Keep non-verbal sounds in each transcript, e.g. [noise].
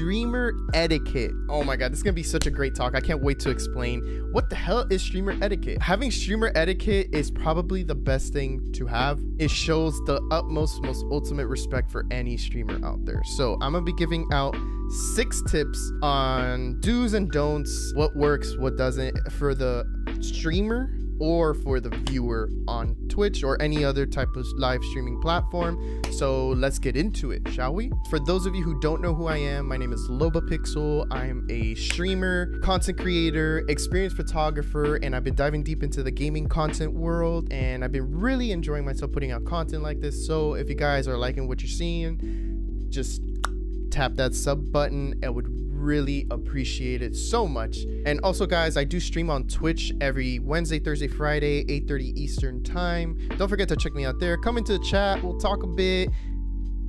streamer etiquette. Oh my god, this is gonna be such a great talk. I can't wait to explain what the hell is streamer etiquette. Having streamer etiquette is probably the best thing to have. It shows the utmost, most ultimate respect for any streamer out there. So I'm gonna be giving out six tips on do's and don'ts, what works, what doesn't for the streamer or for the viewer on Twitch or any other type of live streaming platform. So let's get into it, shall we? For those of you who don't know who I am, my name is Lobapixel. I'm a streamer, content creator, experienced photographer, and I've been diving deep into the gaming content world. And I've been really enjoying myself putting out content like this. So if you guys are liking what you're seeing, just tap that sub button. It would really appreciate it so much. And also, guys, I do stream on Twitch every Wednesday, Thursday, Friday, 8:30 Eastern time. Don't forget to check me out there. Come into the chat. We'll talk a bit,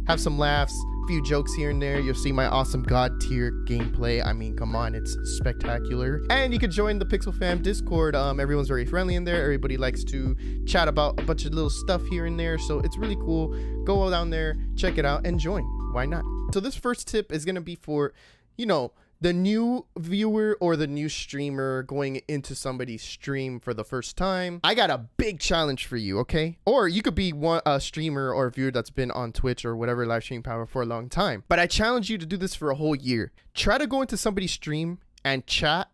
have some laughs, a few jokes here and there. You'll see my awesome god tier gameplay. I mean, come on, it's spectacular. And you can join the Pixel Fam Discord. Um, everyone's very friendly in there. Everybody likes to chat about a bunch of little stuff here and there. So it's really cool. Go down there, check it out, and join. Why not? So this first tip is gonna be for you know, the new viewer or the new streamer going into somebody's stream for the first time, I got a big challenge for you, okay? Or you could be one a streamer or a viewer that's been on Twitch or whatever live streaming power for a long time. But I challenge you to do this for a whole year. Try to go into somebody's stream and chat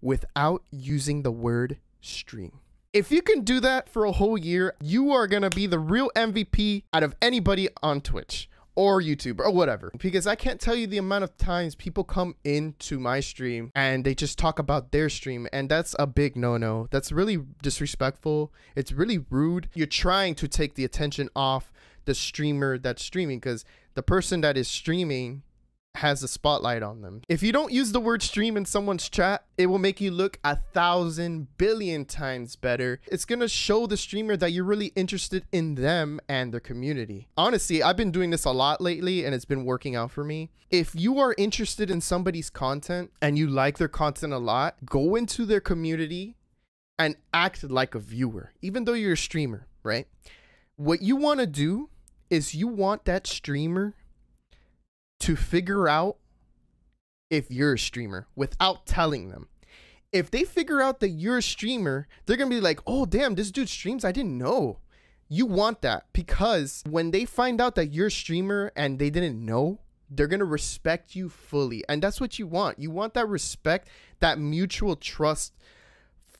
without using the word stream. If you can do that for a whole year, you are going to be the real MVP out of anybody on Twitch or YouTube or whatever. Because I can't tell you the amount of times people come into my stream and they just talk about their stream. And that's a big no no. That's really disrespectful. It's really rude. You're trying to take the attention off the streamer that's streaming because the person that is streaming has a spotlight on them. If you don't use the word stream in someone's chat, it will make you look a thousand billion times better. It's gonna show the streamer that you're really interested in them and their community. Honestly, I've been doing this a lot lately and it's been working out for me. If you are interested in somebody's content and you like their content a lot, go into their community and act like a viewer, even though you're a streamer, right? What you wanna do is you want that streamer to figure out if you're a streamer without telling them. If they figure out that you're a streamer, they're to be like, oh, damn, this dude streams. I didn't know. You want that because when they find out that you're a streamer and they didn't know, they're going to respect you fully. And that's what you want. You want that respect, that mutual trust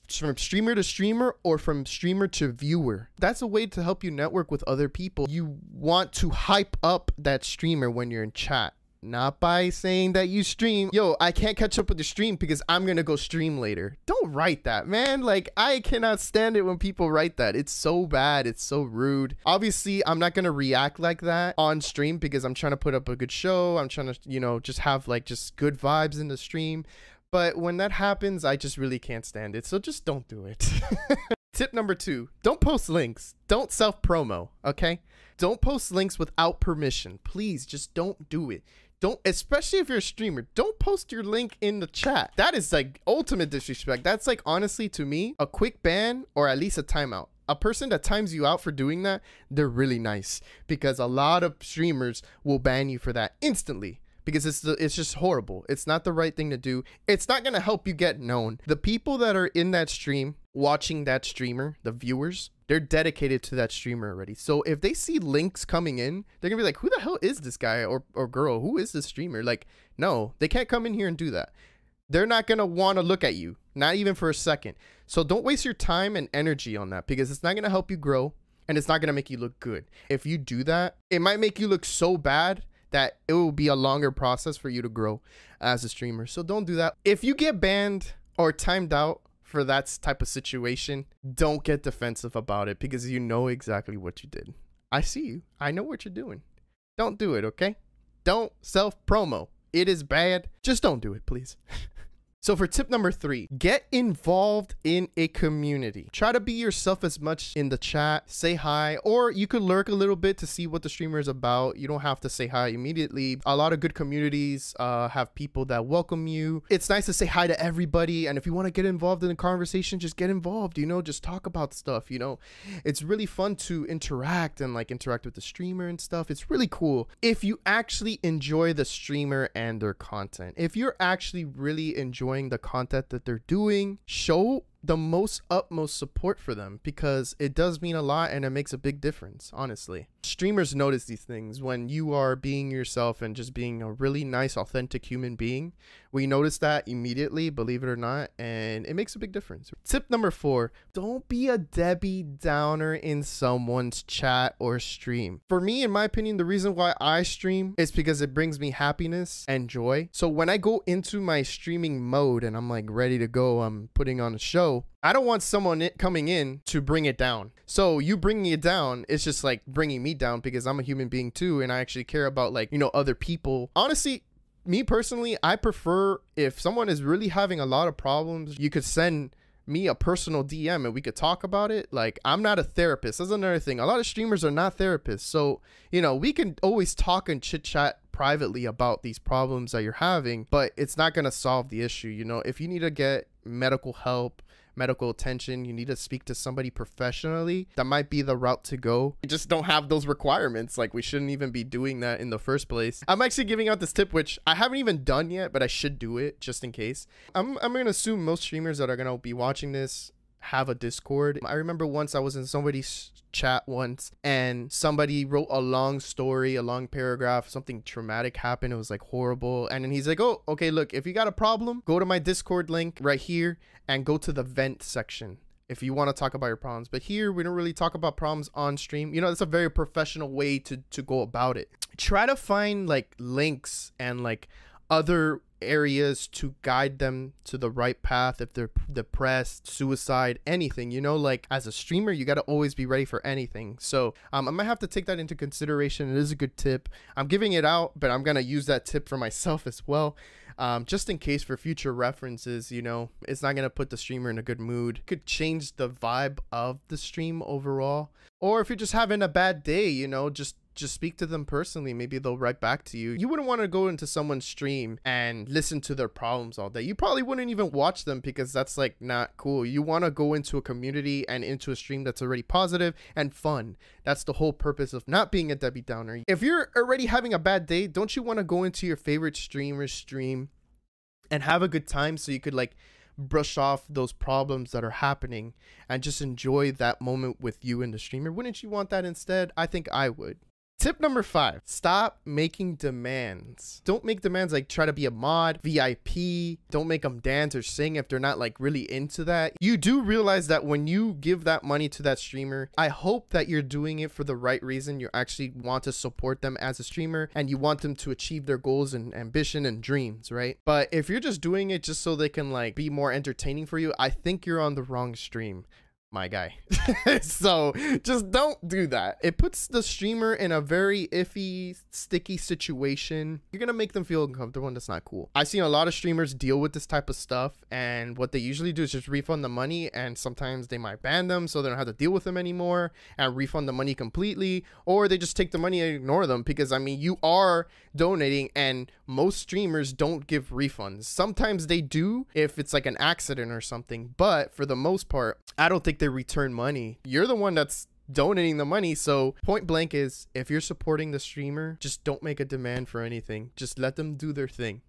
from streamer to streamer or from streamer to viewer. That's a way to help you network with other people. You want to hype up that streamer when you're in chat. Not by saying that you stream. Yo, I can't catch up with the stream because I'm to go stream later. Don't write that, man. Like, I cannot stand it when people write that. It's so bad. It's so rude. Obviously, I'm not to react like that on stream because I'm trying to put up a good show. I'm trying to, you know, just have like just good vibes in the stream. But when that happens, I just really can't stand it. So just don't do it. [laughs] Tip number two don't post links. Don't self promo, okay? Don't post links without permission. Please just don't do it. Don't, especially if you're a streamer, don't post your link in the chat. That is like ultimate disrespect. That's like, honestly, to me, a quick ban or at least a timeout a person that times you out for doing that, they're really nice because a lot of streamers will ban you for that instantly because it's the, it's just horrible. It's not the right thing to do. It's not going to help you get known. The people that are in that stream watching that streamer, the viewers, they're dedicated to that streamer already. So if they see links coming in, they're to be like, "Who the hell is this guy or or girl? Who is this streamer?" Like, no, they can't come in here and do that. They're not want to look at you, not even for a second. So don't waste your time and energy on that because it's not to help you grow and it's not to make you look good. If you do that, it might make you look so bad that it will be a longer process for you to grow as a streamer. So don't do that. If you get banned or timed out for that type of situation, don't get defensive about it because you know exactly what you did. I see you. I know what you're doing. Don't do it, okay? Don't self promo. It is bad. Just don't do it, please. [laughs] So for tip number three, get involved in a community. Try to be yourself as much in the chat. Say hi, or you could lurk a little bit to see what the streamer is about. You don't have to say hi immediately. A lot of good communities uh, have people that welcome you. It's nice to say hi to everybody, and if you want to get involved in the conversation, just get involved. You know, just talk about stuff. You know, it's really fun to interact and like interact with the streamer and stuff. It's really cool if you actually enjoy the streamer and their content. If you're actually really enjoying enjoying the content that they're doing, show the most utmost support for them because it does mean a lot and it makes a big difference, honestly. Streamers notice these things when you are being yourself and just being a really nice, authentic human being. We notice that immediately, believe it or not, and it makes a big difference. Tip number four don't be a Debbie Downer in someone's chat or stream. For me, in my opinion, the reason why I stream is because it brings me happiness and joy. So when I go into my streaming mode and I'm like ready to go, I'm putting on a show I don't want someone coming in to bring it down. So you bringing it down is just like bringing me down because I'm a human being too, and I actually care about like you know other people. Honestly, me personally, I prefer if someone is really having a lot of problems, you could send me a personal DM and we could talk about it. Like, I'm not a therapist. That's another thing. A lot of streamers are not therapists. So, you know, we can always talk and chit chat privately about these problems that you're having, but it's not going to solve the issue. You know, if you need to get medical help, medical attention, you need to speak to somebody professionally, that might be the route to go. We just don't have those requirements. Like we shouldn't even be doing that in the first place. I'm actually giving out this tip, which I haven't even done yet, but I should do it just in case. I'm, I'm going to assume most streamers that are going to be watching this have a Discord. I remember once I was in somebody's chat once and somebody wrote a long story, a long paragraph, something traumatic happened. It was like horrible. And then he's like, Oh, okay, look, if you got a problem, go to my Discord link right here and go to the vent section if you want to talk about your problems. But here we don't really talk about problems on stream. You know, it's a very professional way to to go about it. Try to find like links and like other areas to guide them to the right path if they're depressed, suicide, anything. You know, like as a streamer, you got to always be ready for anything. So um, I might have to take that into consideration. It is a good tip. I'm giving it out, but I'm going to use that tip for [laughs] myself as well. Um, just in case for future references, you know, it's not going to put the streamer in a good mood. Could change the vibe of the stream overall. Or if you're just having a bad day, you know, just just speak to them personally. Maybe they'll write back to you. You wouldn't want to go into someone's stream and listen to their problems all day. You probably wouldn't even watch them because that's like not cool. You want to go into a community and into a stream that's already positive and fun. That's the whole purpose of not being a Debbie Downer. If you're already having a bad day, don't you want to go into your favorite streamer's stream and have a good time so you could like brush off those problems that are happening and just enjoy that moment with you and the streamer. Wouldn't you want that instead? I think I would. Tip number five, stop making demands. Don't make demands like try to be a mod, VIP. Don't make them dance or sing if they're not like really into that. You do realize that when you give that money to that streamer, I hope that you're doing it for the right reason. You actually want to support them as a streamer and you want them to achieve their goals and ambition and dreams, right? But if you're just doing it just so they can like be more entertaining for you, I think you're on the wrong stream my guy. [laughs] so just don't do that. It puts the streamer in a very iffy, sticky situation. You're gonna make them feel uncomfortable, and that's not cool. I've seen a lot of streamers deal with this type of stuff, and what they usually do is just refund the money, and sometimes they might ban them so they don't have to deal with them anymore and refund the money completely, or they just take the money and ignore them because I mean, you are donating, and most streamers don't give refunds. Sometimes they do if it's like an accident or something, but for the most part, I don't think they return money. You're the one that's donating the money. So point blank is if you're supporting the streamer, just don't make a demand for anything. Just let them do their thing.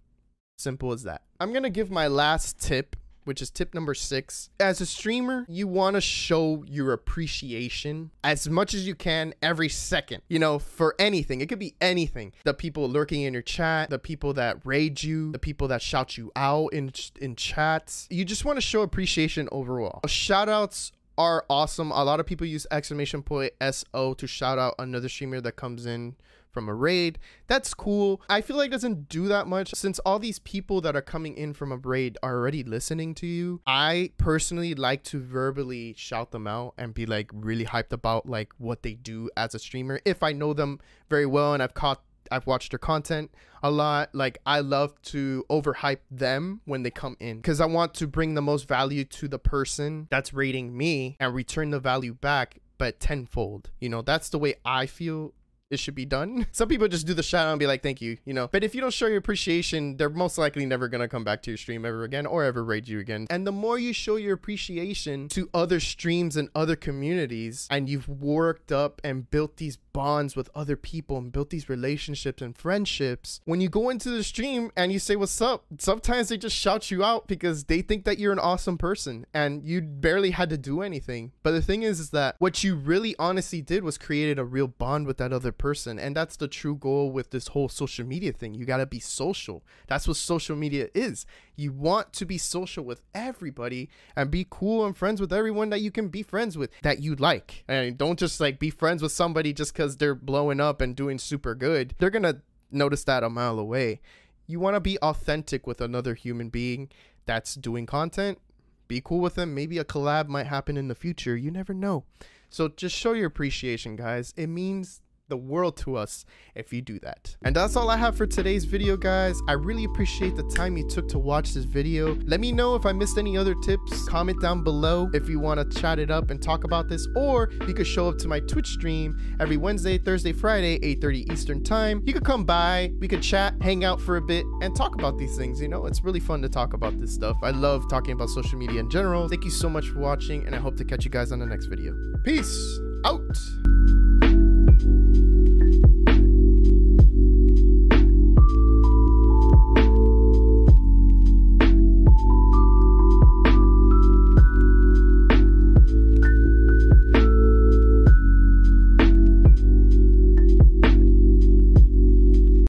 Simple as that. I'm going to give my last tip which is tip number six. As a streamer, you want to show your appreciation as much as you can every second, you know, for anything. It could be anything. The people lurking in your chat, the people that raid you, the people that shout you out in, in chats. You just want to show appreciation overall. Shout outs are awesome. A lot of people use exclamation point SO to shout out another streamer that comes in from a raid. That's cool. I feel like doesn't do that much since all these people that are coming in from a raid are already listening to you. I personally like to verbally shout them out and be like really hyped about like what they do as a streamer if I know them very well and I've caught I've watched their content a lot. Like I love to overhype them when they come in because I want to bring the most value to the person that's raiding me and return the value back but tenfold. You know, that's the way I feel it should be done. [laughs] Some people just do the shout out and be like, thank you, you know. But if you don't show your appreciation, they're most likely never gonna come back to your stream ever again or ever raid you again. And the more you show your appreciation to other streams and other communities, and you've worked up and built these bonds with other people and built these relationships and friendships, when you go into the stream and you say what's up, sometimes they just shout you out because they think that you're an awesome person and you barely had to do anything. But the thing is, is that what you really honestly did was created a real bond with that other person. And that's the true goal with this whole social media thing. You got to be social. That's what social media is. You want to be social with everybody and be cool and friends with everyone that you can be friends with that you like. And don't just like be friends with somebody just because they're blowing up and doing super good. They're going to notice that a mile away. You want to be authentic with another human being that's doing content. Be cool with them. Maybe a collab might happen in the future. You never know. So just show your appreciation, guys. It means the world to us if you do that. And that's all I have for today's video, guys. I really appreciate the time you took to watch this video. Let me know if I missed any other tips. Comment down below if you want to chat it up and talk about this, or you could show up to my Twitch stream every Wednesday, Thursday, Friday, 8.30 Eastern time. You could come by, we could chat, hang out for a bit, and talk about these things. You know, it's really fun to talk about this stuff. I love talking about social media in general. Thank you so much for watching, and I hope to catch you guys on the next video. Peace out. You.